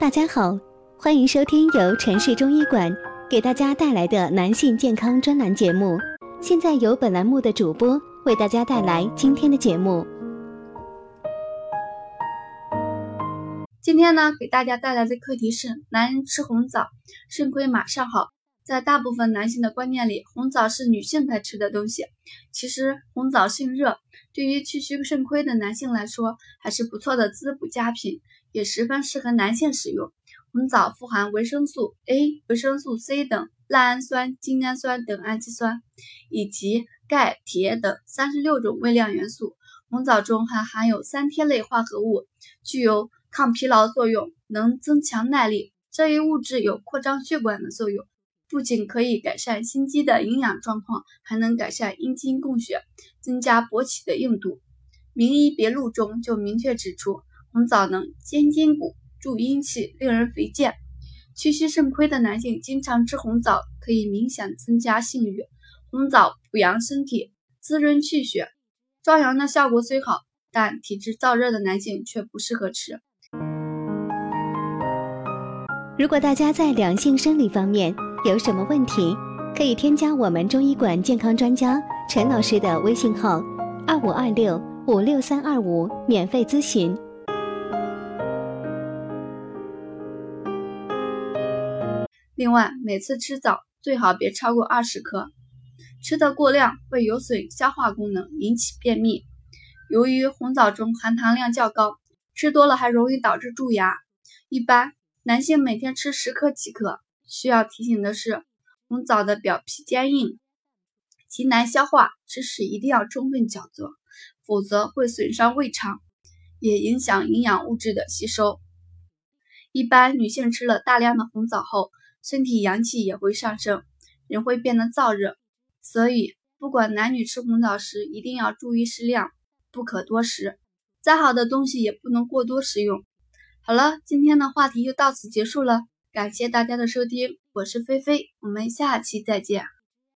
大家好，欢迎收听由城市中医馆给大家带来的男性健康专栏节目。现在由本栏目的主播为大家带来今天的节目。今天呢，给大家带来的课题是：男人吃红枣，肾亏马上好。在大部分男性的观念里，红枣是女性才吃的东西。其实，红枣性热，对于气虚肾亏的男性来说，还是不错的滋补佳品，也十分适合男性使用。红枣富含维生素 A、维生素 C 等赖氨酸、精氨酸等氨基酸，以及钙、铁等三十六种微量元素。红枣中还含有三萜类化合物，具有抗疲劳作用，能增强耐力。这一物质有扩张血管的作用。不仅可以改善心肌的营养状况，还能改善阴茎供血，增加勃起的硬度。《名医别录》中就明确指出，红枣能坚筋骨、助阴气，令人肥健。气虚肾亏的男性经常吃红枣，可以明显增加性欲。红枣补阳身体，滋润气血，壮阳的效果虽好，但体质燥热的男性却不适合吃。如果大家在两性生理方面，有什么问题，可以添加我们中医馆健康专家陈老师的微信号：二五二六五六三二五，免费咨询。另外，每次吃枣最好别超过二十克，吃的过量会有损消化功能，引起便秘。由于红枣中含糖量较高，吃多了还容易导致蛀牙。一般男性每天吃十克即可。需要提醒的是，红枣的表皮坚硬，极难消化，吃时一定要充分嚼嚼，否则会损伤胃肠，也影响营养物质的吸收。一般女性吃了大量的红枣后，身体阳气也会上升，人会变得燥热，所以不管男女吃红枣时，一定要注意适量，不可多食。再好的东西也不能过多食用。好了，今天的话题就到此结束了。感谢大家的收听，我是菲菲，我们下期再见。